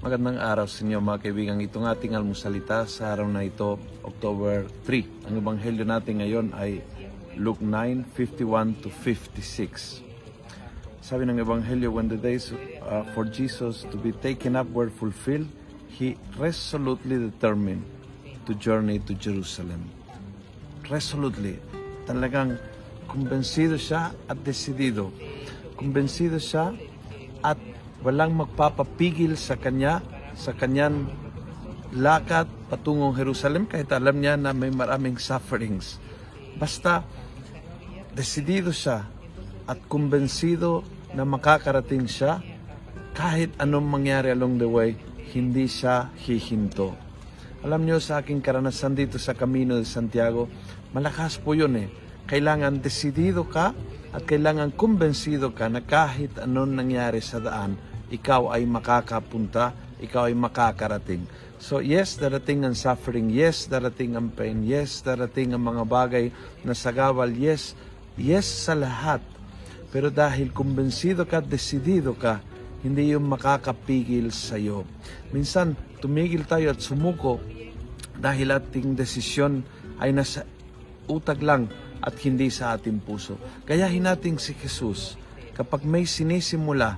Magandang araw sa inyo mga kaibigan. Itong ating almusalita sa araw na ito, October 3. Ang ebanghelyo natin ngayon ay Luke 9, 51 to 56. Sabi ng ebanghelyo, when the days uh, for Jesus to be taken up were fulfilled, He resolutely determined to journey to Jerusalem. Resolutely. Talagang kumbensido siya at desidido. Kumbensido siya at walang magpapapigil sa kanya sa kanyang lakad patungong Jerusalem kahit alam niya na may maraming sufferings. Basta desidido siya at kumbensido na makakarating siya kahit anong mangyari along the way, hindi siya hihinto. Alam niyo sa aking karanasan dito sa Camino de Santiago, malakas po yun eh. Kailangan desidido ka at kailangan kumbensido ka na kahit anong nangyari sa daan, ikaw ay makakapunta, ikaw ay makakarating. So yes, darating ang suffering. Yes, darating ang pain. Yes, darating ang mga bagay na sagawal. Yes, yes sa lahat. Pero dahil kumbensido ka, desidido ka, hindi yung makakapigil sa iyo. Minsan, tumigil tayo at sumuko dahil ating desisyon ay nasa utag lang at hindi sa ating puso. Gayahin natin si Jesus. Kapag may sinisimula,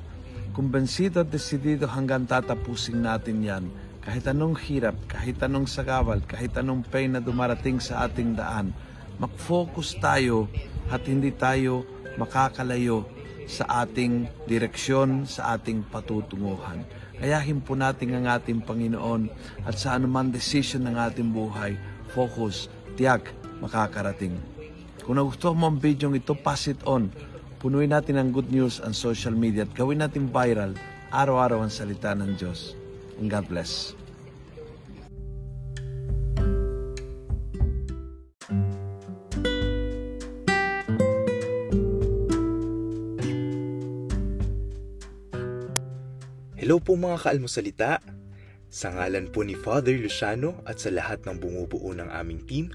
kumbensido at desidido hanggang tatapusin natin yan. Kahit anong hirap, kahit anong sagawal, kahit anong pain na dumarating sa ating daan, mag-focus tayo at hindi tayo makakalayo sa ating direksyon, sa ating patutunguhan. Kayahin po natin ang ating Panginoon at sa anuman decision ng ating buhay, focus, tiyak, makakarating. Kung nagustuhan mo ang video ito, pass it on Punuin natin ang good news ang social media at gawin natin viral araw-araw ang salita ng Diyos. And God bless. Hello po mga kaalmosalita. Sa ngalan po ni Father Luciano at sa lahat ng bumubuo ng aming team,